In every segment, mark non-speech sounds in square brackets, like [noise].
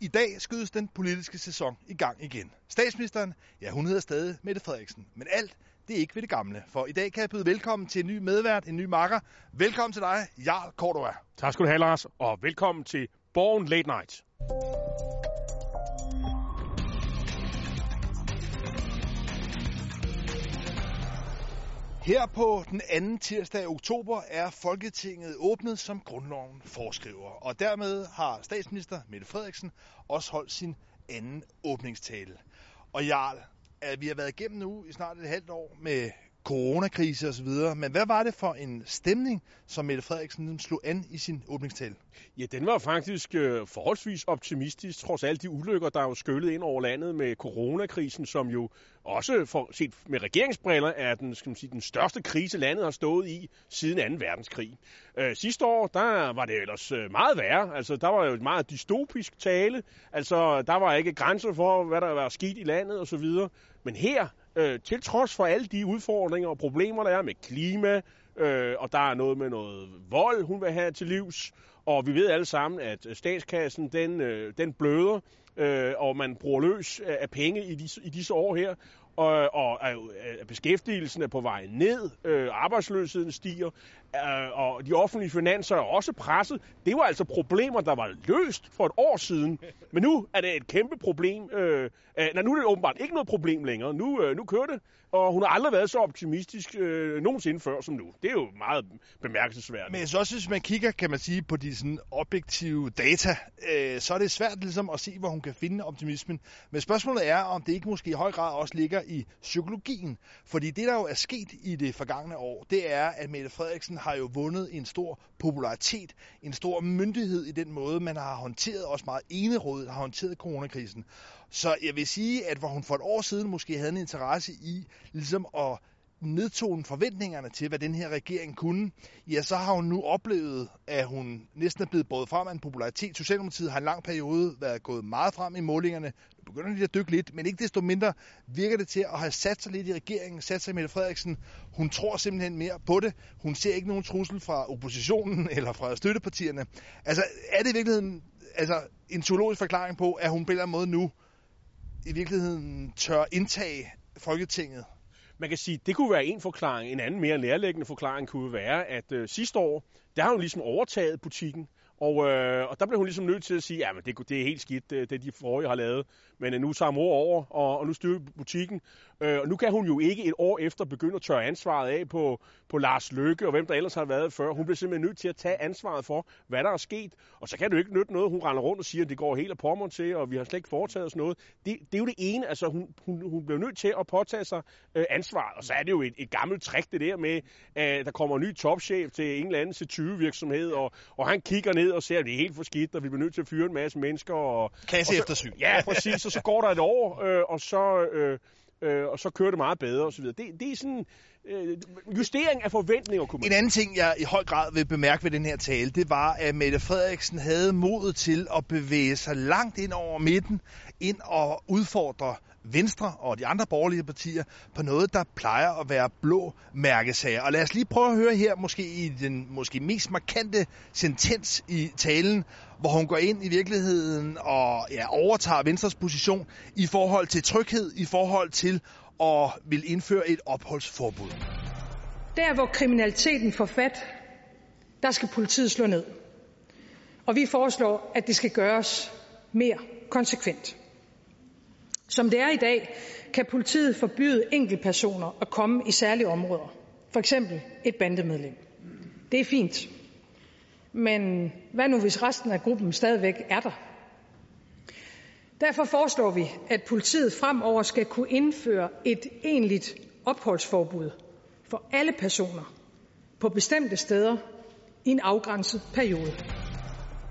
I dag skydes den politiske sæson i gang igen. Statsministeren, ja hun hedder stadig Mette Frederiksen, men alt det er ikke ved det gamle. For i dag kan jeg byde velkommen til en ny medvært, en ny makker. Velkommen til dig, Jarl Cordova. Tak skal du have, Lars, og velkommen til Born Late Night. Her på den anden tirsdag i oktober er Folketinget åbnet, som grundloven foreskriver. Og dermed har statsminister Mette Frederiksen også holdt sin anden åbningstale. Og Jarl, at vi har været igennem nu i snart et halvt år med coronakrise osv. Men hvad var det for en stemning, som Mette Frederiksen ligesom slog an i sin åbningstale? Ja, den var faktisk øh, forholdsvis optimistisk, trods alle de ulykker, der er jo skyllet ind over landet med coronakrisen, som jo også for, set med regeringsbriller er den, skal man sige, den største krise, landet har stået i siden 2. verdenskrig. Øh, sidste år, der var det ellers øh, meget værre. Altså, der var jo et meget dystopisk tale. Altså, der var ikke grænser for, hvad der var sket i landet osv. Men her, øh, til trods for alle de udfordringer og problemer, der er med klima, øh, og der er noget med noget vold, hun vil have til livs, og vi ved alle sammen, at statskassen, den, øh, den bløder, øh, og man bruger løs af penge i disse, i disse år her, og, og, og beskæftigelsen er på vej ned, øh, arbejdsløsheden stiger, øh, og de offentlige finanser er også presset. Det var altså problemer, der var løst for et år siden, men nu er det et kæmpe problem. Øh, øh, nej, nu er det åbenbart ikke noget problem længere. Nu, øh, nu kører det, og hun har aldrig været så optimistisk øh, nogensinde før som nu. Det er jo meget bemærkelsesværdigt. Men så også, hvis man kigger, kan man sige, på de sådan objektive data, øh, så er det svært ligesom at se, hvor hun kan finde optimismen. Men spørgsmålet er, om det ikke måske i høj grad også ligger i psykologien. Fordi det, der jo er sket i det forgangne år, det er, at Mette Frederiksen har jo vundet en stor popularitet, en stor myndighed i den måde, man har håndteret, også meget enerådet har håndteret coronakrisen. Så jeg vil sige, at hvor hun for et år siden måske havde en interesse i ligesom at nedtone forventningerne til, hvad den her regering kunne, ja, så har hun nu oplevet, at hun næsten er blevet båret frem af en popularitet. Socialdemokratiet har en lang periode været gået meget frem i målingerne. Nu begynder de at dykke lidt, men ikke desto mindre virker det til at have sat sig lidt i regeringen, sat sig i Mette Frederiksen. Hun tror simpelthen mere på det. Hun ser ikke nogen trussel fra oppositionen [laughs] eller fra støttepartierne. Altså, er det i virkeligheden altså, en teologisk forklaring på, at hun på en eller anden måde nu i virkeligheden tør indtage Folketinget? Man kan sige, det kunne være en forklaring. En anden mere nærliggende forklaring kunne være, at øh, sidste år, der har hun ligesom overtaget butikken. Og, øh, og der blev hun ligesom nødt til at sige, at det, det er helt skidt, det, det de forrige har lavet. Men øh, nu tager mor over, og, og nu styrer butikken. Øh, og nu kan hun jo ikke et år efter begynde at tørre ansvaret af på, på Lars Løkke og hvem der ellers har været før. Hun bliver simpelthen nødt til at tage ansvaret for, hvad der er sket. Og så kan det jo ikke nytte noget, hun render rundt og siger, at det går helt af pommer til, og vi har slet ikke foretaget os noget. Det, det er jo det ene. Altså, hun, hun, hun bliver nødt til at påtage sig øh, ansvaret. Og så er det jo et, et gammelt trick, det der med, at der kommer en ny topchef til en eller anden C20-virksomhed, og, og han kigger ned og ser, at det er helt for skidt, og vi bliver nødt til at fyre en masse mennesker. Og, Kasse og så, eftersyn. Ja, præcis. Og så går der et år, øh, og så... Øh, øh, og så kører det meget bedre osv. Det, det er sådan øh, justering af forventninger, kunne man En anden ting, jeg i høj grad vil bemærke ved den her tale, det var, at Mette Frederiksen havde modet til at bevæge sig langt ind over midten, ind og udfordre Venstre og de andre borgerlige partier på noget, der plejer at være blå mærkesager. Og lad os lige prøve at høre her, måske i den måske mest markante sentens i talen, hvor hun går ind i virkeligheden og ja, overtager Venstres position i forhold til tryghed, i forhold til at vil indføre et opholdsforbud. Der, hvor kriminaliteten får fat, der skal politiet slå ned. Og vi foreslår, at det skal gøres mere konsekvent. Som det er i dag, kan politiet forbyde enkeltpersoner at komme i særlige områder. For eksempel et bandemedlem. Det er fint. Men hvad nu, hvis resten af gruppen stadigvæk er der? Derfor foreslår vi, at politiet fremover skal kunne indføre et egentligt opholdsforbud for alle personer på bestemte steder i en afgrænset periode.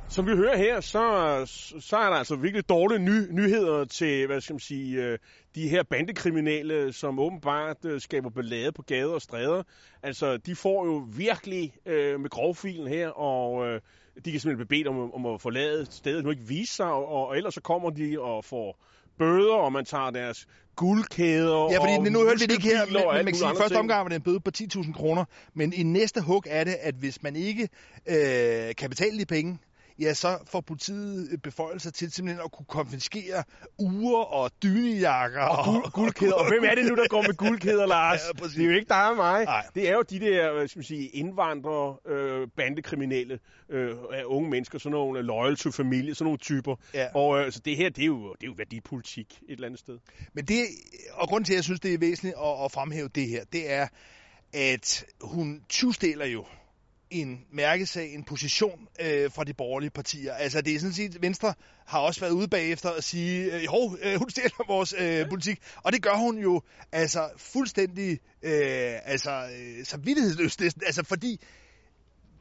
Som vi hører her, så, så er der altså virkelig dårlige ny, nyheder til, hvad skal man sige, øh, de her bandekriminelle, som åbenbart øh, skaber ballade på gader og stræder. Altså, de får jo virkelig øh, med grovfilen her, og øh, de kan simpelthen blive bedt om, om at forlade stedet, nu ikke vise sig, og, og ellers så kommer de og får bøder, og man tager deres guldkæder Ja, fordi og nu hørte vi det ikke her, men, men man kan sige, første omgang var det en bøde på 10.000 kroner, men i næste hug er det, at hvis man ikke øh, kan betale de penge, ja, så får politiet beføjelser til simpelthen at kunne konfiskere uger og dynejakker. Og, guld, guldkæder. Og hvem er det nu, der går med guldkæder, [laughs] Lars? Ja, præcis. det er jo ikke dig og mig. Nej. Det er jo de der, skal man sige, indvandrere, øh, bandekriminelle, øh, unge mennesker, sådan nogle loyal to familie, sådan nogle typer. Ja. Og øh, så det her, det er, jo, det er jo værdipolitik et eller andet sted. Men det, og grund til, at jeg synes, det er væsentligt at, at fremhæve det her, det er, at hun tyvstiller jo en mærkesag, en position øh, fra de borgerlige partier. Altså det er sådan set, Venstre har også været ude bagefter og sige, øh, hov, øh, hun stjæler vores øh, politik. Og det gør hun jo altså fuldstændig øh, altså, øh, samvittighedsløst, altså fordi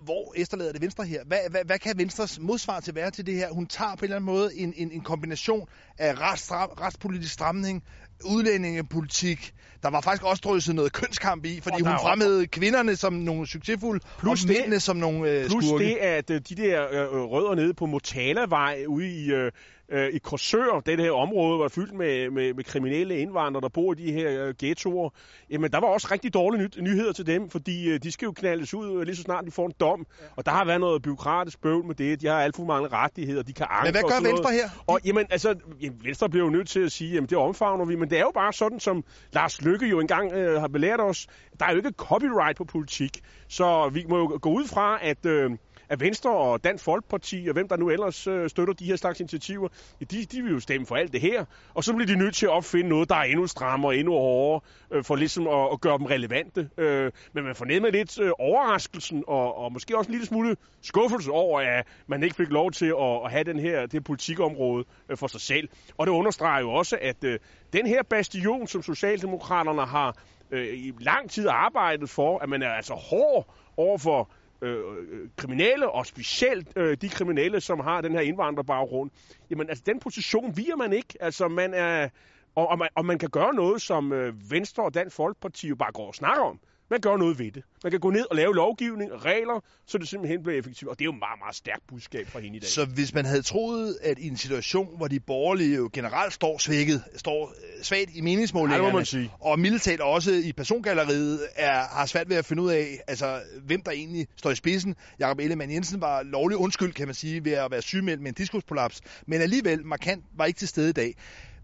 hvor efterlader det Venstre her? Hvad, hvad, hvad kan Venstres modsvar til være til det her? Hun tager på en eller anden måde en, en, en kombination af retsstram, retspolitisk stramning, udlændingepolitik. Der var faktisk også drysset noget kønskamp i, fordi hun fremhævede kvinderne som nogle succesfulde, Plus og det- mændene som nogle øh, Plus skurke. det, at øh, de der øh, rødder nede på Motalavej ude i, øh, øh, i Korsør, det her område, var fyldt med, med, med kriminelle indvandrere, der bor i de her øh, ghettoer. Jamen, der var også rigtig dårlige nyt, nyheder til dem, fordi øh, de skal jo knaldes ud øh, lige så snart de får en dom. Og der har været noget byråkratisk bøvl med det. De har alt for mange rettigheder, de kan anke Men hvad og gør sådan Venstre noget. her? Og jamen, altså, jamen, Venstre bliver jo nødt til at sige, jamen det omfavner vi, men det er jo bare sådan, som Lars Lykke jo engang øh, har belært os. Der er jo ikke copyright på politik, så vi må jo gå ud fra, at... Øh, at Venstre og Dansk Folkeparti og hvem der nu ellers øh, støtter de her slags initiativer, de, de vil jo stemme for alt det her. Og så bliver de nødt til at opfinde noget, der er endnu strammere, endnu hårdere, øh, for ligesom at, at gøre dem relevante. Øh, men man fornemmer lidt øh, overraskelsen og, og måske også en lille smule skuffelse over, at man ikke fik lov til at, at have den her, det her politikområde øh, for sig selv. Og det understreger jo også, at øh, den her bastion, som Socialdemokraterne har øh, i lang tid arbejdet for, at man er altså hård over for Øh, øh, kriminelle, og specielt øh, de kriminelle, som har den her indvandrerbaggrund, jamen altså den position viger man ikke. Altså man er, og, og, man, og man kan gøre noget, som øh, Venstre og Dansk Folkeparti jo bare går og snakker om. Man gør noget ved det. Man kan gå ned og lave lovgivning, regler, så det simpelthen bliver effektivt. Og det er jo et meget, meget stærkt budskab fra hende i dag. Så hvis man havde troet, at i en situation, hvor de borgerlige jo generelt står svækket, står øh, svagt i meningsmålingerne, må man sige. og militært også i persongalleriet er, har svært ved at finde ud af, altså, hvem der egentlig står i spidsen. Jakob Ellemann Jensen var lovlig undskyld, kan man sige, ved at være sygemeldt med en diskuspolaps, men alligevel markant var ikke til stede i dag.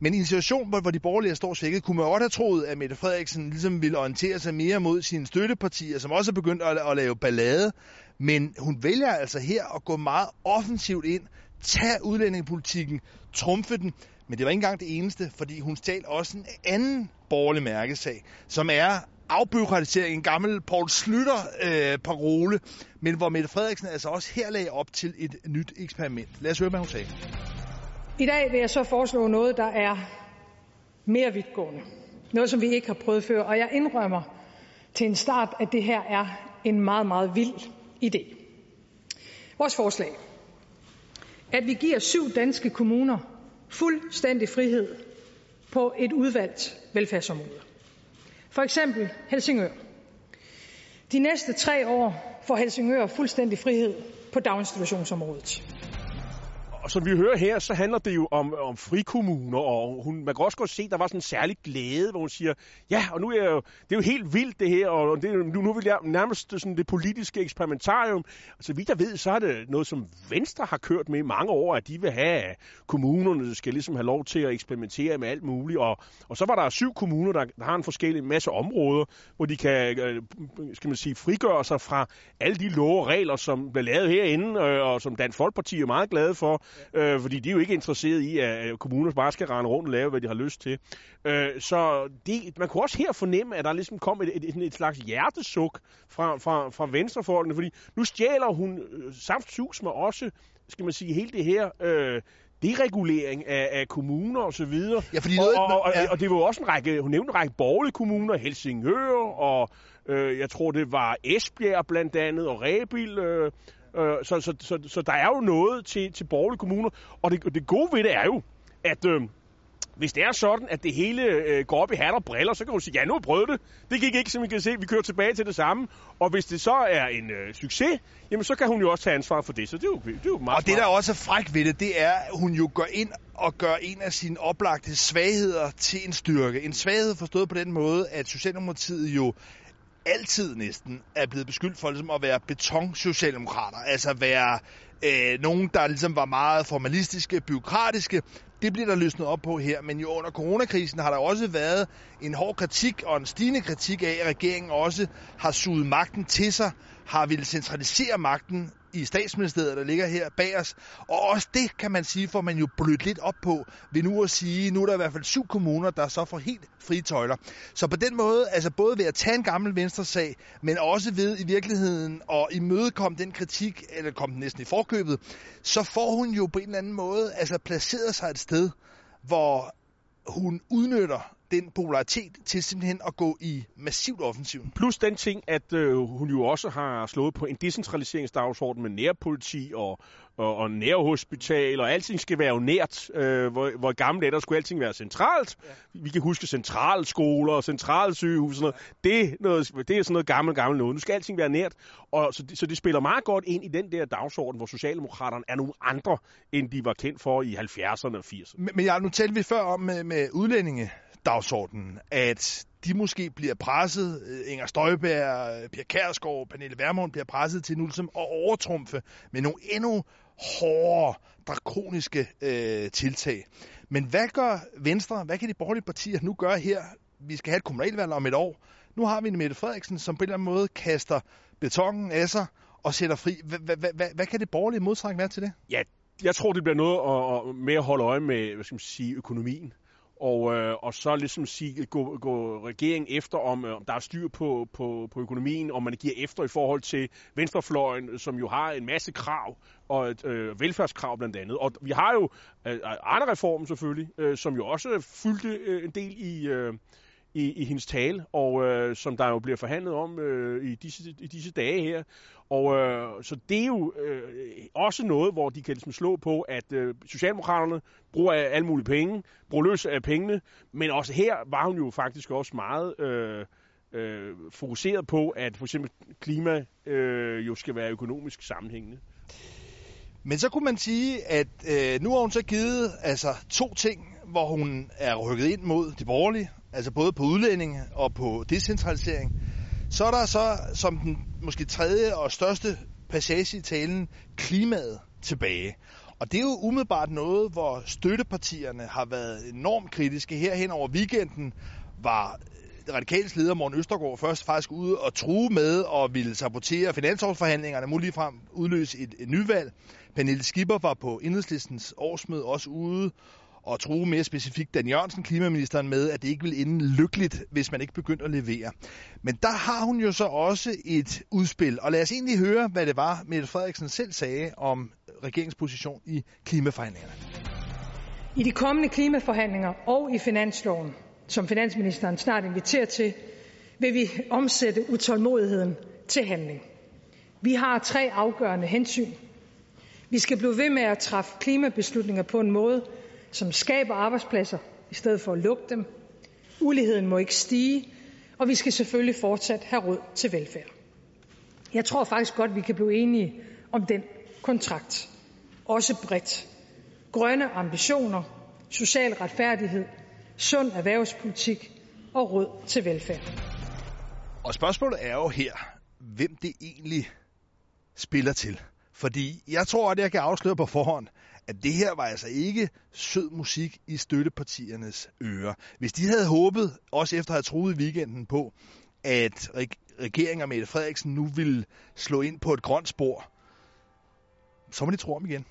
Men i en situation, hvor, hvor de borgerlige står svækket, kunne man godt have troet, at Mette Frederiksen ligesom ville orientere sig mere mod sine støttepartier, som også er begyndt at, at lave ballade. Men hun vælger altså her at gå meget offensivt ind, tage udlændingepolitikken, trumfe den, men det var ikke engang det eneste, fordi hun stjal også en anden borgerlig mærkesag, som er afbyråkratisering, en gammel Paul Slytter-parole, øh, men hvor Mette Frederiksen altså også her lagde op til et nyt eksperiment. Lad os høre, hvad hun sagde. I dag vil jeg så foreslå noget, der er mere vidtgående. Noget, som vi ikke har prøvet før. Og jeg indrømmer til en start, at det her er en meget, meget vild idé. Vores forslag. At vi giver syv danske kommuner fuldstændig frihed på et udvalgt velfærdsområde. For eksempel Helsingør. De næste tre år får Helsingør fuldstændig frihed på daginstitutionsområdet og som vi hører her, så handler det jo om, om frikommuner, og hun, man kan også godt se, der var sådan en særlig glæde, hvor hun siger, ja, og nu er jeg jo, det er jo helt vildt det her, og det, nu, nu vil jeg nærmest sådan det politiske eksperimentarium. Og så vidt jeg ved, så er det noget, som Venstre har kørt med i mange år, at de vil have, at kommunerne skal ligesom have lov til at eksperimentere med alt muligt, og, og så var der syv kommuner, der, der har en forskellig masse områder, hvor de kan, øh, skal man sige, frigøre sig fra alle de love og regler, som bliver lavet herinde, øh, og som Dansk Folkeparti er meget glade for, øh, fordi de er jo ikke interesseret i, at kommuner bare skal rende rundt og lave, hvad de har lyst til. Øh, så det, man kunne også her fornemme, at der ligesom kom et, et, et, et slags hjertesuk fra, fra, fra venstrefolkene, fordi nu stjæler hun øh, saftsus med også, skal man sige, hele det her... Øh, deregulering af, af kommuner og så videre. Ja, fordi og, noget- og, og, ja. og det var jo også en række, hun nævnte en række borgerlige kommuner, Helsingør, og øh, jeg tror det var Esbjerg blandt andet, og Rebil, øh, øh, så, så, så, så der er jo noget til, til borgerlige kommuner, og det, det gode ved det er jo, at øh, hvis det er sådan, at det hele øh, går op i hat og briller, så kan hun sige, ja, nu har prøvet det. Det gik ikke, som I kan se. Vi kører tilbage til det samme. Og hvis det så er en øh, succes, jamen så kan hun jo også tage ansvar for det. Så det er jo, det er jo meget Og det, der også er fræk ved det, det er, at hun jo går ind og gør en af sine oplagte svagheder til en styrke. En svaghed forstået på den måde, at Socialdemokratiet jo altid næsten er blevet beskyldt for ligesom at være betonsocialdemokrater, altså være øh, nogen, der ligesom var meget formalistiske, byråkratiske. Det bliver der løsnet op på her, men jo under coronakrisen har der også været en hård kritik og en stigende kritik af, at regeringen også har suget magten til sig, har ville centralisere magten i statsministeriet, der ligger her bag os. Og også det, kan man sige, får man jo blødt lidt op på ved nu at sige, nu er der i hvert fald syv kommuner, der så får helt frie tøjler. Så på den måde, altså både ved at tage en gammel venstresag, men også ved i virkeligheden at imødekomme den kritik, eller komme den næsten i forkøbet, så får hun jo på en eller anden måde altså placeret sig et sted, hvor hun udnytter den popularitet til simpelthen at gå i massivt offensiv. Plus den ting, at øh, hun jo også har slået på en decentraliseringsdagsorden med nærpoliti og, og, og nærhospital, og alting skal være jo nært. Øh, hvor, hvor gamle der skulle alting være centralt. Ja. Vi kan huske centralskoler og centralsygehus og sådan noget. Det, noget. det er sådan noget gammelt, gammelt noget. Nu skal alting være nært. Og så, så det spiller meget godt ind i den der dagsorden, hvor Socialdemokraterne er nogle andre, end de var kendt for i 70'erne og 80'erne. Men, men ja, nu talte vi før om med, med udlændinge dagsordenen, at de måske bliver presset, øh, Inger Støjberg, øh, Pia Kærsgaard, Pernille Vermund bliver presset til nu ligesom at overtrumfe med nogle endnu hårdere, drakoniske øh, tiltag. Men hvad gør Venstre, hvad kan de borgerlige partier nu gøre her? Vi skal have et kommunalvalg om et år. Nu har vi en Mette Frederiksen, som på en eller anden måde kaster betongen af sig og sætter fri. Hvad kan det borgerlige modtræk være til det? Ja, jeg tror, det bliver noget at, at, med at holde øje med hvad skal man sige, økonomien og, øh, og så ligesom sige, gå, gå regeringen efter, om øh, der er styr på, på, på økonomien, om man giver efter i forhold til venstrefløjen, som jo har en masse krav, og et øh, velfærdskrav blandt andet. Og vi har jo øh, Arne-reformen selvfølgelig, øh, som jo også fyldte øh, en del i... Øh, i, i hendes tale, og øh, som der jo bliver forhandlet om øh, i, disse, i disse dage her. Og øh, så det er jo øh, også noget, hvor de kan ligesom slå på, at øh, Socialdemokraterne bruger alle mulige penge, bruger løs af pengene, men også her var hun jo faktisk også meget øh, øh, fokuseret på, at for eksempel klima øh, jo skal være økonomisk sammenhængende. Men så kunne man sige, at øh, nu har hun så givet altså, to ting, hvor hun er rykket ind mod de borgerlige, altså både på udlændinge og på decentralisering. Så er der så, som den måske tredje og største passage i talen, klimaet tilbage. Og det er jo umiddelbart noget, hvor støttepartierne har været enormt kritiske. Herhen over weekenden var øh, radikals leder Morten Østergaard først faktisk ude og true med og ville sabotere finansårsforhandlingerne, muligt frem udløse et, et nyvalg. Pernille Skipper var på enhedslistens årsmøde også ude og true mere specifikt Dan Jørgensen, klimaministeren, med, at det ikke vil ende lykkeligt, hvis man ikke begynder at levere. Men der har hun jo så også et udspil, og lad os egentlig høre, hvad det var, Mette Frederiksen selv sagde om regeringsposition i klimaforhandlingerne. I de kommende klimaforhandlinger og i finansloven, som finansministeren snart inviterer til, vil vi omsætte utålmodigheden til handling. Vi har tre afgørende hensyn. Vi skal blive ved med at træffe klimabeslutninger på en måde, som skaber arbejdspladser i stedet for at lukke dem. Uligheden må ikke stige, og vi skal selvfølgelig fortsat have råd til velfærd. Jeg tror faktisk godt, vi kan blive enige om den kontrakt. Også bredt. Grønne ambitioner, social retfærdighed, sund erhvervspolitik og råd til velfærd. Og spørgsmålet er jo her, hvem det egentlig spiller til. Fordi jeg tror, at jeg kan afsløre på forhånd, at det her var altså ikke sød musik i støttepartiernes ører. Hvis de havde håbet, også efter at have troet i weekenden på, at regeringen og Mette Frederiksen nu ville slå ind på et grønt spor, så må de tro om igen.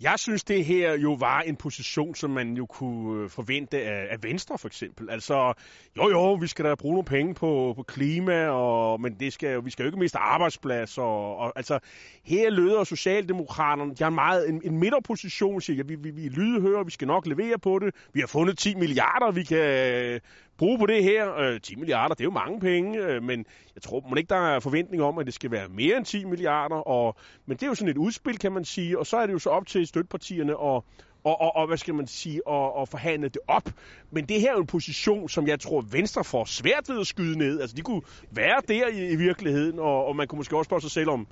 Jeg synes, det her jo var en position, som man jo kunne øh, forvente af, af Venstre for eksempel. Altså, jo jo, vi skal da bruge nogle penge på, på klima, og, men det skal, vi skal jo ikke miste arbejdspladser. Og, og, altså, her løder Socialdemokraterne, de har meget en, en midterposition, siger vi, vi, vi er lydhøre, vi skal nok levere på det. Vi har fundet 10 milliarder, vi kan bruge på det her. Øh, 10 milliarder, det er jo mange penge, øh, men jeg tror må ikke, der er forventning om, at det skal være mere end 10 milliarder. Og, men det er jo sådan et udspil, kan man sige, og så er det jo så op til støttepartierne at og, og, og hvad skal man sige, og, og forhandle det op. Men det her er jo en position, som jeg tror, Venstre får svært ved at skyde ned. Altså, de kunne være der i, i virkeligheden, og, og man kunne måske også spørge sig selv om,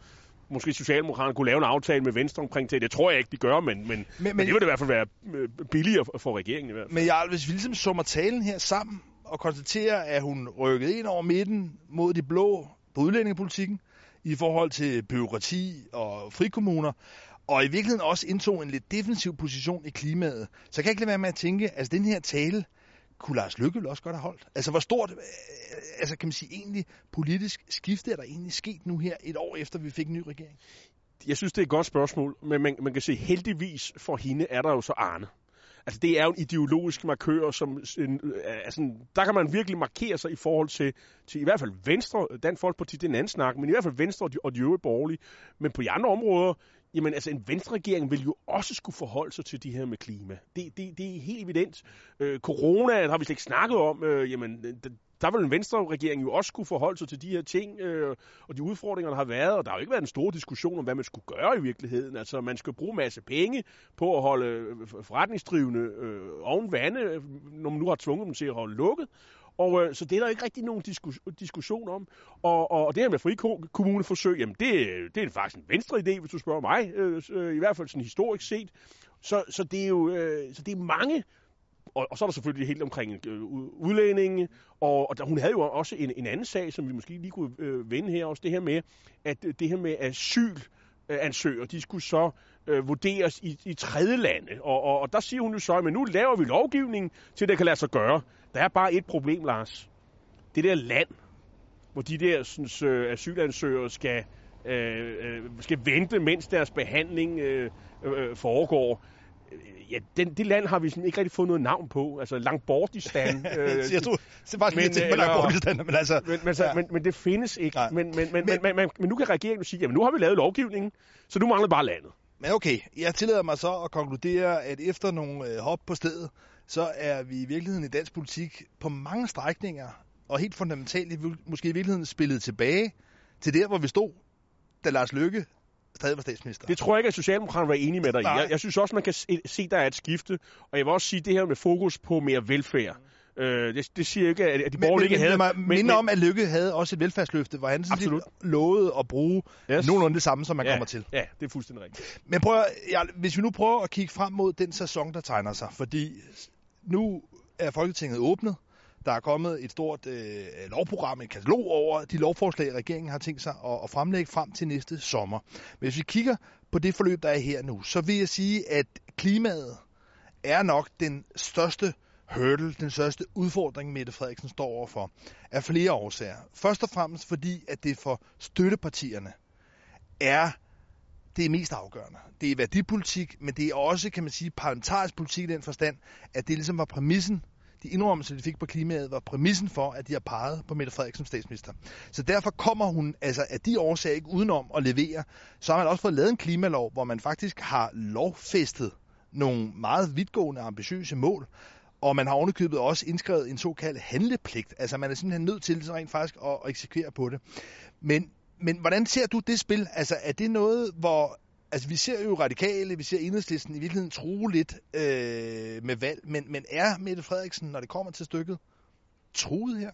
måske Socialdemokraterne kunne lave en aftale med Venstre omkring det. Det tror jeg ikke, de gør, men, men, men, men det vil det i hvert fald være øh, billigere for regeringen i hvert fald. Men jeg, hvis vi ligesom summer talen her sammen, og konstaterer, at hun rykkede ind over midten mod de blå på udlændingepolitikken i forhold til byråkrati og frikommuner, og i virkeligheden også indtog en lidt defensiv position i klimaet. Så jeg kan ikke lade være med at tænke, altså, den her tale kunne Lars Lykke også godt have holdt. Altså hvor stort, øh, altså kan man sige egentlig politisk skifte er der egentlig sket nu her et år efter vi fik en ny regering? Jeg synes, det er et godt spørgsmål, men man, man kan se, heldigvis for hende er der jo så Arne. Altså, det er jo en ideologisk markør, som øh, en, øh, altså, der kan man virkelig markere sig i forhold til, til i hvert fald Venstre, Dansk Folkeparti, det er en anden snak, men i hvert fald Venstre og de, og de øvrige borgerlige. Men på de andre områder, jamen altså en venstreregering vil jo også skulle forholde sig til de her med klima. Det, det, det er helt evident. Øh, corona har vi slet ikke snakket om. Øh, jamen, der vil en venstre-regering jo også skulle forholde sig til de her ting øh, og de udfordringer, der har været. Og der har jo ikke været en stor diskussion om, hvad man skulle gøre i virkeligheden. Altså, man skal bruge masse penge på at holde øh, forretningsdrivende øh, oven vande, øh, når man nu har tvunget dem til at holde lukket. Og øh, så det er der ikke rigtig nogen diskus, diskussion om. Og, og, og det her med frikommuneforsøg, jamen det, det er faktisk en venstre idé, hvis du spørger mig. Øh, øh, I hvert fald sådan historisk set. Så, så det er jo øh, så det er mange og, og så er der selvfølgelig helt omkring øh, udlændinge, og, og der, hun havde jo også en, en anden sag, som vi måske lige kunne øh, vende her også, det her med, at øh, det her med asylansøgere, de skulle så øh, vurderes i, i tredje lande. Og, og, og der siger hun jo så, at nu laver vi lovgivning til, at det kan lade sig gøre. Der er bare et problem, Lars. Det der land, hvor de der sådan, øh, asylansøgere skal, øh, øh, skal vente, mens deres behandling øh, øh, foregår ja, den, det land har vi sådan ikke rigtig fået noget navn på. Altså Langbordistan. [laughs] øh, jeg tror, det faktisk men, med Langbordistan, men altså... Men, men, ja. men, men det findes ikke. Men, men, men, men, men, men, men nu kan regeringen sige, jamen nu har vi lavet lovgivningen, så nu mangler bare landet. Men okay, jeg tillader mig så at konkludere, at efter nogle øh, hop på stedet, så er vi i virkeligheden i dansk politik på mange strækninger, og helt fundamentalt måske i virkeligheden spillet tilbage til der, hvor vi stod, da Lars Løkke stadig var statsminister. Det tror jeg ikke, at Socialdemokraterne var enige med dig i. Jeg, jeg synes også, man kan se, at der er et skifte. Og jeg vil også sige det her med fokus på mere velfærd. Øh, det, det siger ikke, at de borgerlige ikke havde... Men, men, om, at Lykke havde også et velfærdsløfte, hvor han sådan lovede at bruge yes. nogenlunde det samme, som man ja, kommer til. Ja, det er fuldstændig rigtigt. Men prøv at, ja, hvis vi nu prøver at kigge frem mod den sæson, der tegner sig, fordi nu er Folketinget åbnet, der er kommet et stort øh, lovprogram, et katalog over de lovforslag, regeringen har tænkt sig at, at fremlægge frem til næste sommer. Men hvis vi kigger på det forløb, der er her nu, så vil jeg sige, at klimaet er nok den største hurdle, den største udfordring, Mette Frederiksen står overfor, af flere årsager. Først og fremmest fordi, at det for støttepartierne er det er mest afgørende. Det er værdipolitik, men det er også, kan man sige, parlamentarisk politik i den forstand, at det ligesom var præmissen de indrømmelser, de fik på klimaet, var præmissen for, at de har peget på Mette Frederiksen som statsminister. Så derfor kommer hun altså af de årsager ikke udenom at levere. Så har man også fået lavet en klimalov, hvor man faktisk har lovfæstet nogle meget vidtgående ambitiøse mål, og man har ovenikøbet også indskrevet en såkaldt handlepligt. Altså man er simpelthen nødt til så rent faktisk at, at eksekvere på det. Men, men hvordan ser du det spil? Altså er det noget, hvor altså vi ser jo radikale, vi ser enhedslisten i virkeligheden true lidt øh, med valg, men, men er Mette Frederiksen, når det kommer til stykket, truet her?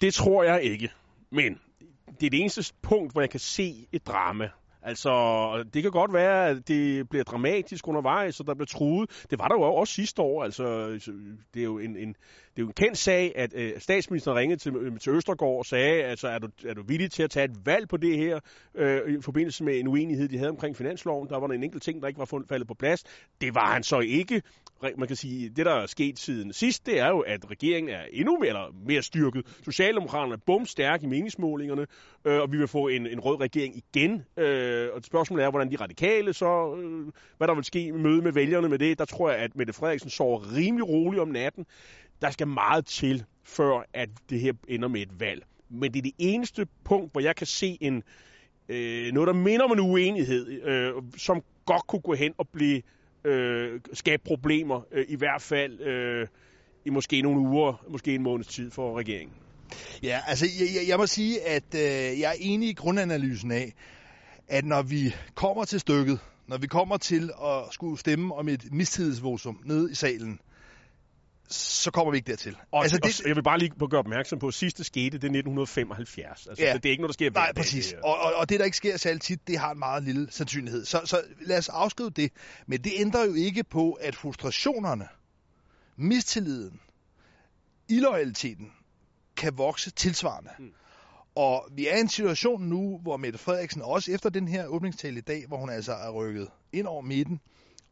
Det tror jeg ikke, men det er det eneste punkt, hvor jeg kan se et drama. Altså, det kan godt være, at det bliver dramatisk undervejs, og der bliver truet. Det var der jo også sidste år. Altså, det er jo en, en, det er jo en kendt sag, at øh, statsministeren ringede til, øh, til Østergaard og sagde, altså, er du, er du villig til at tage et valg på det her, øh, i forbindelse med en uenighed, de havde omkring finansloven? Der var der en enkelt ting, der ikke var faldet på plads. Det var han så ikke. Man kan sige, det der er sket siden sidst, det er jo, at regeringen er endnu mere, eller mere styrket. Socialdemokraterne er bumstærke i meningsmålingerne, øh, og vi vil få en, en rød regering igen. Øh, og spørgsmålet er, hvordan de radikale så, øh, hvad der vil ske i møde med vælgerne med det. Der tror jeg, at Mette Frederiksen sover rimelig roligt om natten der skal meget til, før at det her ender med et valg. Men det er det eneste punkt, hvor jeg kan se en øh, noget, der minder om en uenighed, øh, som godt kunne gå hen og blive øh, skabe problemer, øh, i hvert fald øh, i måske nogle uger, måske en måneds tid for regeringen. Ja, altså jeg, jeg må sige, at øh, jeg er enig i grundanalysen af, at når vi kommer til stykket, når vi kommer til at skulle stemme om et mistillidsvotum nede i salen, så kommer vi ikke dertil. Og, altså, det, og jeg vil bare lige gøre opmærksom på, at sidste skete det 1975. Altså, ja, det er ikke noget, der sker Nej, præcis. Det, og, og, og det, der ikke sker særlig tit, det har en meget lille sandsynlighed. Så, så lad os afskrive det. Men det ændrer jo ikke på, at frustrationerne, mistilliden, illoyaliteten kan vokse tilsvarende. Mm. Og vi er i en situation nu, hvor Mette Frederiksen også efter den her åbningstale i dag, hvor hun altså er rykket ind over midten,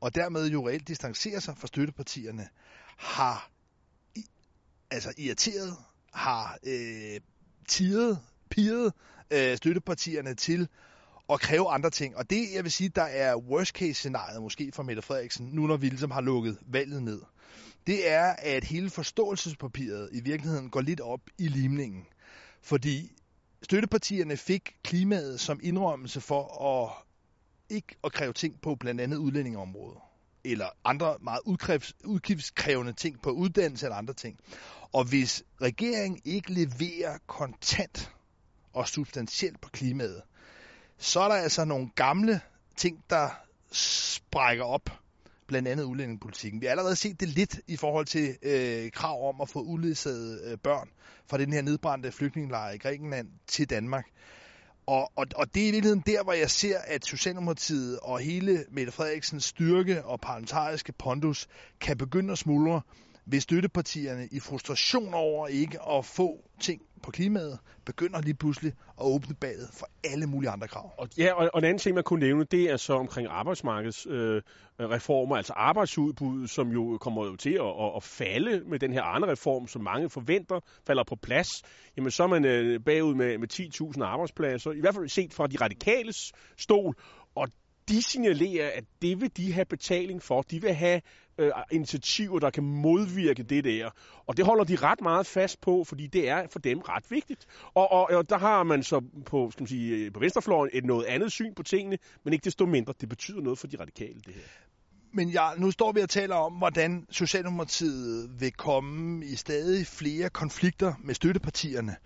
og dermed jo reelt distancerer sig fra støttepartierne, har altså irriteret, har øh, tiret, piret øh, støttepartierne til at kræve andre ting. Og det, jeg vil sige, der er worst case scenariet måske for Mette Frederiksen, nu når vi ligesom har lukket valget ned, det er, at hele forståelsespapiret i virkeligheden går lidt op i limningen. Fordi støttepartierne fik klimaet som indrømmelse for at ikke at kræve ting på blandt andet udlændingeområdet eller andre meget udgiftskrævende ting på uddannelse eller andre ting. Og hvis regeringen ikke leverer kontant og substantielt på klimaet, så er der altså nogle gamle ting, der sprækker op blandt andet udlændingepolitikken. Vi har allerede set det lidt i forhold til øh, krav om at få udledsagede øh, børn fra den her nedbrændte flygtningelejr i Grækenland til Danmark. Og, og, og det er i virkeligheden der, hvor jeg ser, at Socialdemokratiet og hele Mette Frederiksens styrke og parlamentariske pondus kan begynde at smuldre, hvis støttepartierne i frustration over ikke at få ting på klimaet, begynder lige pludselig at åbne badet for alle mulige andre krav. Og, ja, og, og en anden ting, man kunne nævne, det er så omkring arbejdsmarkedsreformer, øh, altså arbejdsudbuddet, som jo kommer jo til at, at, at falde med den her andre reform, som mange forventer falder på plads. Jamen så er man øh, bagud med, med 10.000 arbejdspladser, i hvert fald set fra de radikales stol, og de signalerer, at det vil de have betaling for. De vil have øh, initiativer, der kan modvirke det der. Og det holder de ret meget fast på, fordi det er for dem ret vigtigt. Og, og, og der har man så på, skal man sige, øh, på venstrefløjen et noget andet syn på tingene, men ikke desto mindre, det betyder noget for de radikale, det her. Men ja, nu står vi og taler om, hvordan Socialdemokratiet vil komme i stadig flere konflikter med støttepartierne.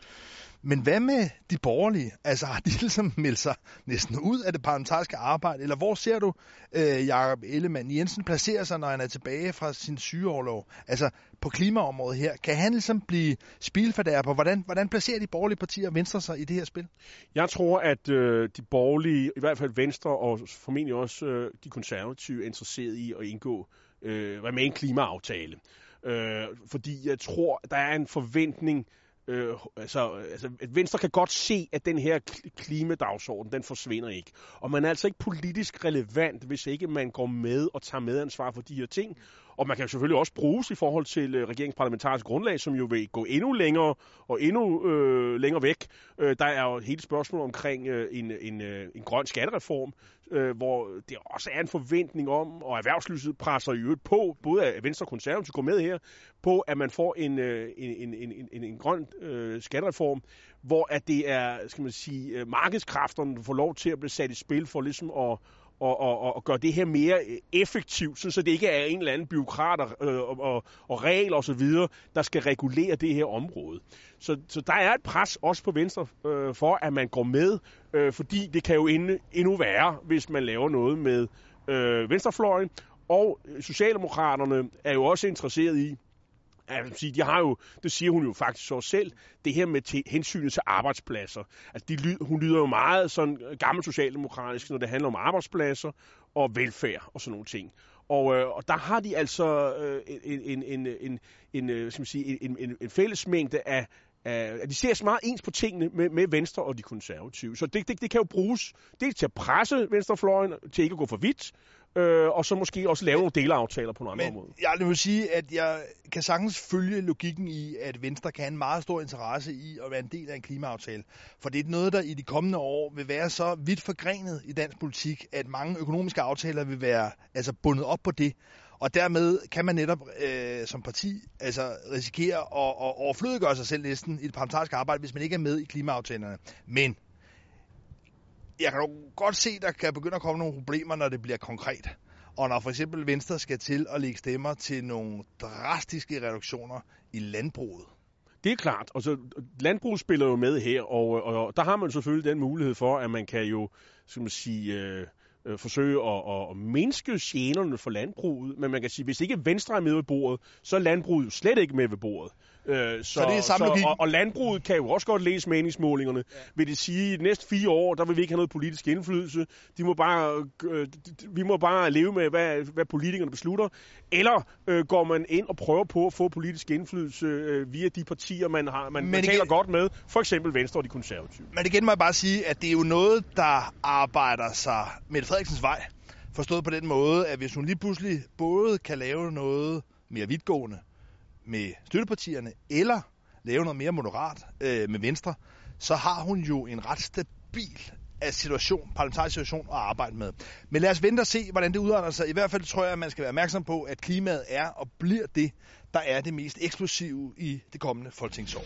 Men hvad med de borgerlige? Altså har de [laughs] ligesom meldt sig næsten ud af det parlamentariske arbejde? Eller hvor ser du øh, Jakob Ellemann Jensen placere sig, når han er tilbage fra sin sygeoverlov? Altså på klimaområdet her. Kan han ligesom blive spilfordærper? Hvordan, hvordan placerer de borgerlige partier Venstre sig i det her spil? Jeg tror, at øh, de borgerlige, i hvert fald Venstre og formentlig også øh, de konservative, er interesseret i at indgå øh, være med en klimaaftale. Øh, fordi jeg tror, der er en forventning Øh, altså, altså, Venstre kan godt se, at den her klimadagsorden, den forsvinder ikke. Og man er altså ikke politisk relevant, hvis ikke man går med og tager medansvar for de her ting. Og man kan selvfølgelig også bruges i forhold til øh, regeringsparlamentarisk grundlag, som jo vil gå endnu længere og endnu øh, længere væk. Øh, der er jo et helt spørgsmål omkring øh, en, en, øh, en grøn skattereform, øh, hvor det også er en forventning om, og erhvervslivet presser i øvrigt på, både af Venstre og Konservative går med her, på at man får en, øh, en, en, en, en, en grøn øh, skattereform, hvor at det er, skal man sige, øh, markedskræfterne, får lov til at blive sat i spil for ligesom at og, og, og gøre det her mere øh, effektivt, så det ikke er en eller anden byråkrat og, øh, og, og, og regel og så videre, der skal regulere det her område. Så, så der er et pres også på Venstre øh, for, at man går med, øh, fordi det kan jo endnu, endnu være, hvis man laver noget med øh, venstrefløjen, og øh, Socialdemokraterne er jo også interesseret i, Altså, de har jo, det siger hun jo faktisk så selv, det her med til, hensynet til arbejdspladser. Altså, de, lyd, hun lyder jo meget sådan øh, gammel socialdemokratisk, når det handler om arbejdspladser og velfærd og sådan nogle ting. Og, øh, og der har de altså øh, en, en, en, en, en, øh, skal man sige, en, en, en fællesmængde af, af, de ser så meget ens på tingene med, med Venstre og de konservative. Så det, det, det kan jo bruges dels til at presse venstrefløjen til ikke at gå for vidt, øh, og så måske også lave nogle deleaftaler på nogle andre områder. Jeg vil sige, at jeg kan sagtens følge logikken i, at Venstre kan have en meget stor interesse i at være en del af en klimaaftale. For det er noget, der i de kommende år vil være så vidt forgrenet i dansk politik, at mange økonomiske aftaler vil være altså bundet op på det. Og dermed kan man netop øh, som parti altså, risikere at, at overflødiggøre sig selv næsten i det parlamentariske arbejde, hvis man ikke er med i klimaaftalerne. Men jeg kan jo godt se, at der kan begynde at komme nogle problemer, når det bliver konkret. Og når for eksempel Venstre skal til at lægge stemmer til nogle drastiske reduktioner i landbruget. Det er klart. Og så landbruget spiller jo med her, og, og der har man selvfølgelig den mulighed for, at man kan jo, skal man sige, øh, øh, forsøge at, at, mindske generne for landbruget. Men man kan sige, hvis ikke Venstre er med ved bordet, så er landbruget jo slet ikke med ved bordet. Øh, så det er samme så, og, og landbruget kan jo også godt læse meningsmålingerne. Ja. Vil det sige, at de næste fire år, der vil vi ikke have noget politisk indflydelse. De må bare, øh, vi må bare leve med, hvad, hvad politikerne beslutter. Eller øh, går man ind og prøver på at få politisk indflydelse øh, via de partier, man, har, man, man taler igen, godt med. For eksempel Venstre og de konservative. Men igen må jeg bare sige, at det er jo noget, der arbejder sig med Frederiksens vej. Forstået på den måde, at hvis hun lige pludselig både kan lave noget mere vidtgående, med støttepartierne, eller lave noget mere moderat øh, med Venstre, så har hun jo en ret stabil af situation, parlamentarisk situation at arbejde med. Men lad os vente og se, hvordan det udarter sig. I hvert fald tror jeg, at man skal være opmærksom på, at klimaet er og bliver det, der er det mest eksplosive i det kommende folketingsår.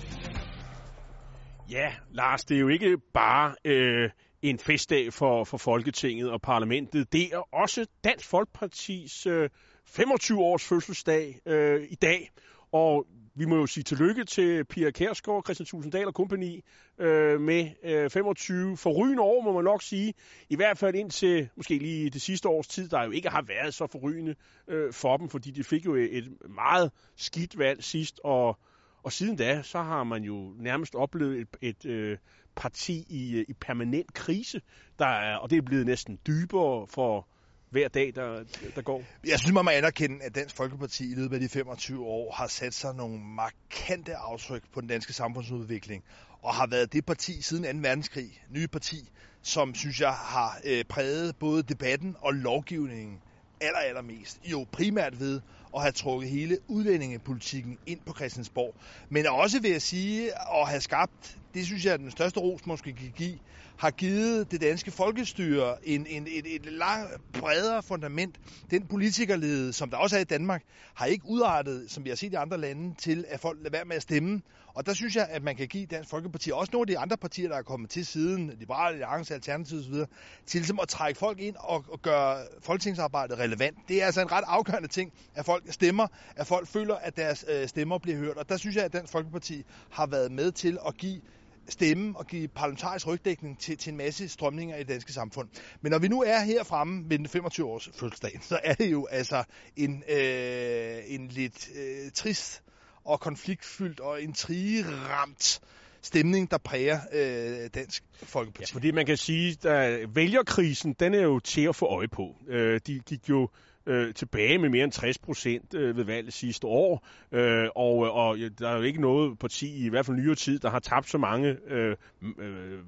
Ja, Lars, det er jo ikke bare øh, en festdag for, for Folketinget og parlamentet. Det er også Dansk Folkepartis øh, 25-års fødselsdag øh, i dag. Og vi må jo sige tillykke til Pia Kærsgaard, Christian Tusinddal og kompagni øh, med øh, 25 forrygende år, må man nok sige. I hvert fald indtil måske lige det sidste års tid, der jo ikke har været så forrygende øh, for dem, fordi de fik jo et meget skidt valg sidst, og, og siden da, så har man jo nærmest oplevet et, et øh, parti i, øh, i permanent krise, der er, og det er blevet næsten dybere for hver dag, der, der går? Jeg synes, man må anerkende, at Dansk Folkeparti i løbet af de 25 år har sat sig nogle markante aftryk på den danske samfundsudvikling, og har været det parti siden 2. verdenskrig, nye parti, som synes jeg har øh, præget både debatten og lovgivningen aller, allermest. Jo primært ved at have trukket hele udlændingepolitikken ind på Christiansborg. Men også ved at sige at have skabt, det synes jeg er den største ros, måske kan give, har givet det danske folkestyre en, en, et, et langt bredere fundament. Den politikerlede, som der også er i Danmark, har ikke udartet, som vi har set i andre lande, til at folk lader være med at stemme. Og der synes jeg, at man kan give Dansk Folkeparti, også nogle af de andre partier, der er kommet til siden, Liberale Alliance, Alternativ osv., til ligesom at trække folk ind og, og gøre folketingsarbejdet relevant. Det er altså en ret afgørende ting, at folk stemmer, at folk føler, at deres øh, stemmer bliver hørt. Og der synes jeg, at Dansk Folkeparti har været med til at give stemme og give parlamentarisk rygdækning til, til en masse strømninger i det danske samfund. Men når vi nu er her fremme ved den 25 års fødselsdag, så er det jo altså en, øh, en lidt øh, trist og konfliktfyldt og intrigeramt stemning, der præger øh, dansk folkeparti. Ja, fordi man kan sige, at vælgerkrisen, den er jo til at få øje på. Øh, de gik jo øh, tilbage med mere end 60 procent øh, ved valget sidste år, øh, og, øh, og der er jo ikke noget parti, i hvert fald nyere tid, der har tabt så mange øh, øh,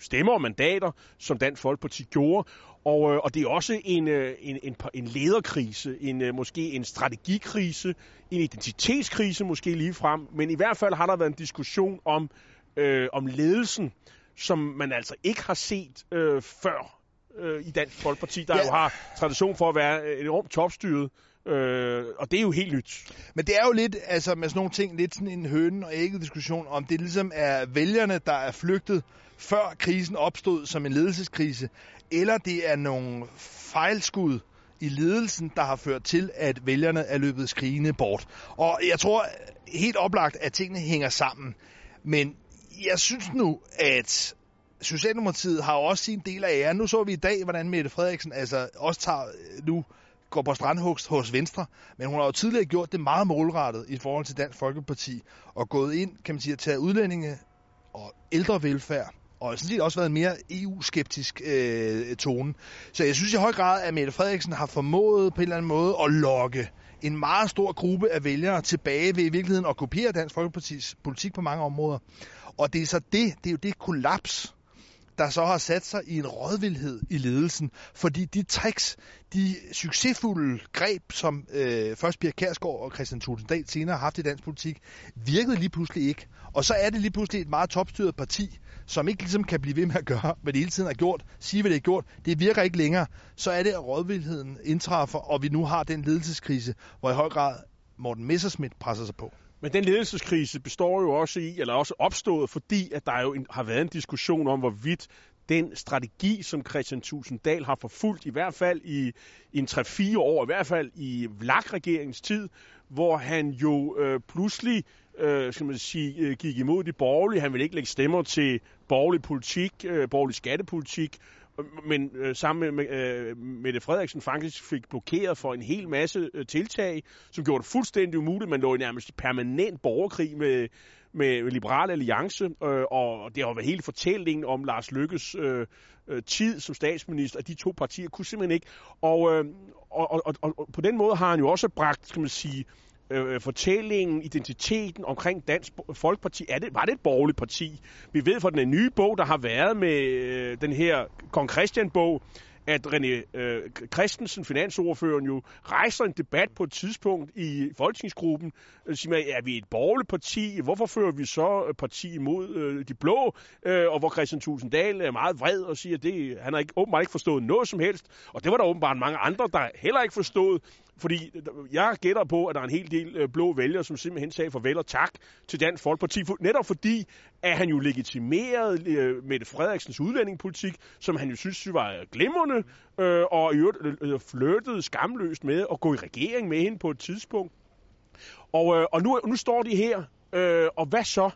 stemmer og mandater, som Dansk Folkeparti gjorde. Og, øh, og det er også en, øh, en, en, en lederkrise, en, øh, måske en strategikrise, en identitetskrise måske lige frem, men i hvert fald har der været en diskussion om, øh, om ledelsen, som man altså ikke har set øh, før øh, i Dansk Folkeparti, der ja. jo har tradition for at være enormt topstyret. Øh, og det er jo helt nyt. Men det er jo lidt, altså med sådan nogle ting, lidt sådan en høne og ægget diskussion, om det ligesom er vælgerne, der er flygtet, før krisen opstod som en ledelseskrise, eller det er nogle fejlskud i ledelsen, der har ført til, at vælgerne er løbet skrigende bort. Og jeg tror helt oplagt, at tingene hænger sammen. Men jeg synes nu, at Socialdemokratiet har også sin del af æren. Nu så vi i dag, hvordan Mette Frederiksen altså også tager øh, nu går på strandhugst hos Venstre, men hun har jo tidligere gjort det meget målrettet i forhold til Dansk Folkeparti, og gået ind, kan man sige, at tage udlændinge og ældre velfærd, og sådan set også været en mere EU-skeptisk øh, tone. Så jeg synes i høj grad, at Mette Frederiksen har formået på en eller anden måde at lokke en meget stor gruppe af vælgere tilbage ved i virkeligheden at kopiere Dansk Folkepartis politik på mange områder. Og det er så det, det er jo det kollaps, der så har sat sig i en rådvildhed i ledelsen, fordi de tricks, de succesfulde greb, som øh, først Pia Kærsgaard og Christian Tulsendal senere har haft i dansk politik, virkede lige pludselig ikke. Og så er det lige pludselig et meget topstyret parti, som ikke ligesom kan blive ved med at gøre, hvad det hele tiden har gjort, sige hvad det har gjort, det virker ikke længere. Så er det, at rådvildheden indtræffer, og vi nu har den ledelseskrise, hvor i høj grad Morten Messerschmidt presser sig på. Men den ledelseskrise består jo også i, eller også opstået, fordi at der jo en, har været en diskussion om, hvorvidt den strategi, som Christian Tusinddal har forfulgt, i hvert fald i, i en 3-4 år, i hvert fald i VLAG-regeringens tid, hvor han jo øh, pludselig øh, skal man sige, øh, gik imod de borgerlige. Han ville ikke lægge stemmer til borgerlig politik, øh, borgerlig skattepolitik, men øh, sammen med øh, Mette Frederiksen faktisk fik blokeret for en hel masse øh, tiltag, som gjorde det fuldstændig umuligt. Man lå i nærmest permanent borgerkrig med, med Liberale Alliance, øh, og det har været hele fortællingen om Lars Lykkes øh, øh, tid som statsminister, at de to partier kunne simpelthen ikke. Og, øh, og, og, og, og på den måde har han jo også bragt, skal man sige, øh, Øh, øh, fortællingen, identiteten omkring Dansk Folkeparti. Er det, var det et borgerligt parti? Vi ved fra den øh, nye bog, der har været med øh, den her Kong Christian-bog, at René øh, Christensen, finansordføreren, jo rejser en debat på et tidspunkt i folketingsgruppen, øh, siger, er vi et borgerligt parti? Hvorfor fører vi så parti imod øh, de blå? Øh, og hvor Christian Tusinddal er meget vred og siger, at det, han har ikke, åbenbart ikke forstået noget som helst. Og det var der åbenbart mange andre, der heller ikke forstod. Fordi jeg gætter på, at der er en hel del øh, blå vælgere, som simpelthen sagde farvel og tak til Dansk Folkeparti. Netop fordi, at han jo legitimerede øh, Mette Frederiksens udlændingepolitik, som han jo synes var glimrende, øh, og i øvrigt flyttede skamløst med at gå i regering med hende på et tidspunkt. Og, og nu, nu står de her, og hvad så?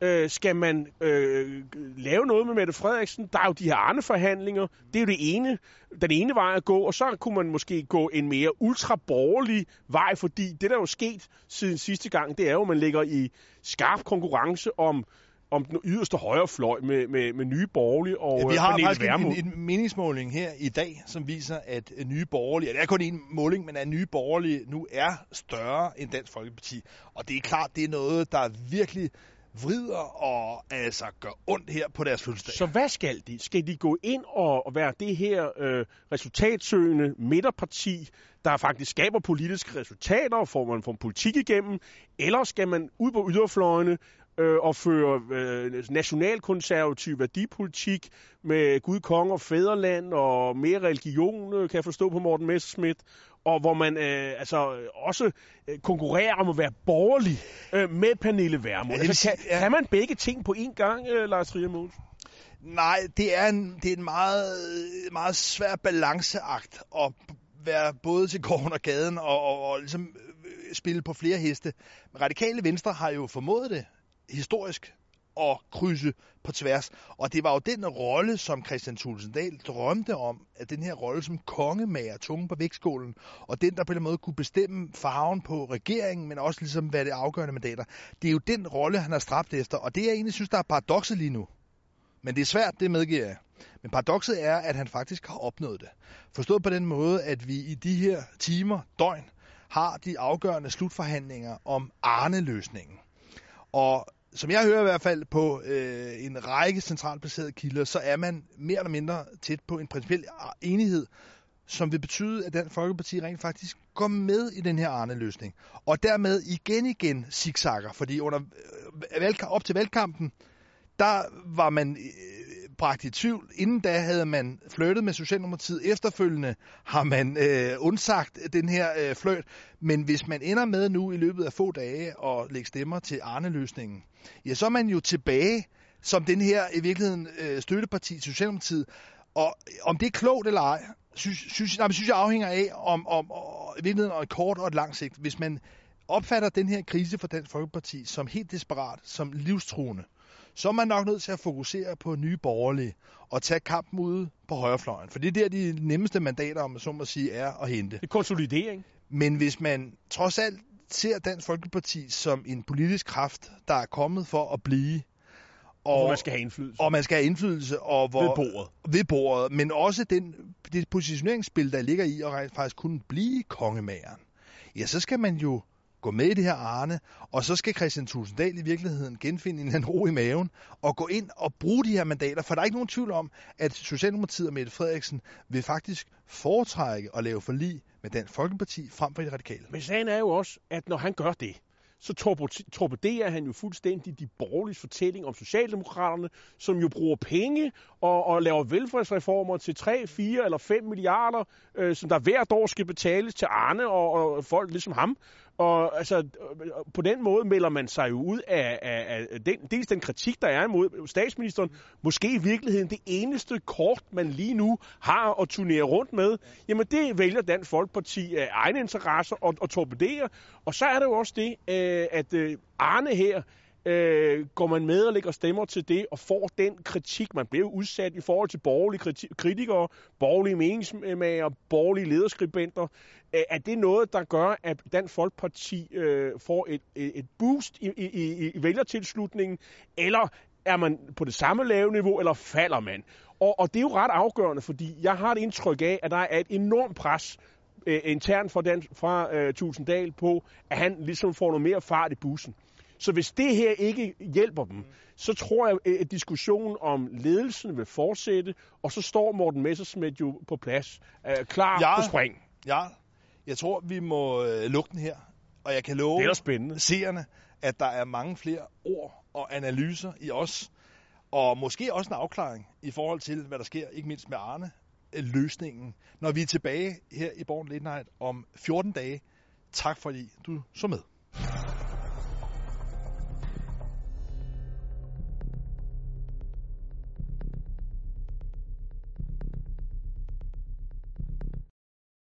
Øh, skal man øh, lave noget med Mette Frederiksen? Der er jo de her Arne-forhandlinger. Det er jo det ene, den ene vej at gå. Og så kunne man måske gå en mere ultraborgerlig vej, fordi det, der er jo sket siden sidste gang, det er jo, at man ligger i skarp konkurrence om om den yderste højrefløj med, med, med nye borgerlige og ja, Vi har faktisk en, en meningsmåling her i dag, som viser, at nye borgerlige, det er kun en måling, men at nye borgerlige nu er større end Dansk Folkeparti. Og det er klart, det er noget, der virkelig vrider og altså gør ondt her på deres fødselsdag. Så hvad skal de? Skal de gå ind og, være det her øh, resultatsøgende midterparti, der faktisk skaber politiske resultater, får man får politik igennem, eller skal man ud på yderfløjene øh, og føre øh, nationalkonservativ værdipolitik med Gud, Kong og Fæderland og mere religion, øh, kan jeg forstå på Morten Messerschmidt, og hvor man øh, altså også øh, konkurrerer om at være borgerlig øh, med Pernille Vermund. Ja, altså, kan, ja. kan man begge ting på én gang, øh, Lars Trier Nej, det er en, det er en meget, meget svær balanceakt at være både til gården og gaden og, og, og ligesom øh, spille på flere heste. Men Radikale Venstre har jo formået det historisk at krydse på tværs. Og det var jo den rolle, som Christian Tulsendal drømte om, at den her rolle som kongemager, tunge på vægtskålen, og den, der på en måde kunne bestemme farven på regeringen, men også ligesom hvad det afgørende mandater. Det er jo den rolle, han har stræbt efter, og det jeg egentlig synes, der er paradokset lige nu. Men det er svært, det medgiver jeg. Men paradokset er, at han faktisk har opnået det. Forstået på den måde, at vi i de her timer, døgn, har de afgørende slutforhandlinger om Arne-løsningen. Og som jeg hører i hvert fald på øh, en række centralt placerede kilder, så er man mere eller mindre tæt på en principiel enighed, som vil betyde, at den Folkeparti rent faktisk går med i den her Arne-løsning. Og dermed igen igen zigzagger, fordi under øh, valg, op til valgkampen, der var man øh, bragt i tvivl. Inden da havde man flyttet med Socialdemokratiet. Efterfølgende har man øh, undsagt den her øh, fløjt. Men hvis man ender med nu i løbet af få dage at lægge stemmer til Arne-løsningen, ja, så er man jo tilbage som den her i virkeligheden øh, støtteparti til Socialdemokratiet. Og om det er klogt eller ej, synes, synes, nej, synes jeg afhænger af, om, om og, i virkeligheden et kort og et langt sigt. Hvis man opfatter den her krise for Dansk Folkeparti som helt desperat, som livstruende, så er man nok nødt til at fokusere på nye borgerlige og tage kampen ude på højrefløjen. For det er der, de nemmeste mandater, om man så må sige, er at hente. Det er konsolidering. Men hvis man trods alt ser Dansk Folkeparti som en politisk kraft, der er kommet for at blive, og, hvor man skal have indflydelse. Og man skal have indflydelse. Og hvor, ved bordet. Ved bordet. Men også den, det positioneringsspil, der ligger i at faktisk kunne blive kongemageren. Ja, så skal man jo gå med i det her Arne, og så skal Christian Tulsendal i virkeligheden genfinde en eller ro i maven og gå ind og bruge de her mandater, for der er ikke nogen tvivl om, at Socialdemokratiet og Mette Frederiksen vil faktisk foretrække at lave forlig med Dansk Folkeparti frem for de radikale. Men sagen er jo også, at når han gør det, så torpederer han jo fuldstændig de borgerlige fortælling om Socialdemokraterne, som jo bruger penge og, og laver velfærdsreformer til 3, 4 eller 5 milliarder, øh, som der hvert år skal betales til Arne og, og folk ligesom ham. Og altså, på den måde melder man sig jo ud af, af, af den, dels den kritik, der er imod statsministeren, måske i virkeligheden det eneste kort, man lige nu har at turnere rundt med. Jamen det vælger Dansk Folkeparti af egne interesser og, og torpedere. Og så er det jo også det, øh, at øh, Arne her øh, går man med og lægger stemmer til det, og får den kritik, man bliver udsat i forhold til borgerlige kritikere, borgerlige meningsmager, borgerlige lederskribenter, øh, er det noget, der gør, at Dansk Folkeparti øh, får et, et boost i, i, i, i vælgertilslutningen, eller er man på det samme lave niveau, eller falder man? Og, og det er jo ret afgørende, fordi jeg har et indtryk af, at der er et enormt pres øh, internt fra, den, fra øh, Tusinddal på, at han ligesom får noget mere fart i bussen. Så hvis det her ikke hjælper dem, så tror jeg, at diskussionen om ledelsen vil fortsætte, og så står Morten Messersmith jo på plads, øh, klar ja, på spring. Ja, jeg tror, vi må øh, lukke den her, og jeg kan love det er spændende. seerne, at der er mange flere ord og analyser i os, og måske også en afklaring i forhold til, hvad der sker, ikke mindst med Arne, øh, løsningen, når vi er tilbage her i Born Late Night om 14 dage. Tak fordi du så med.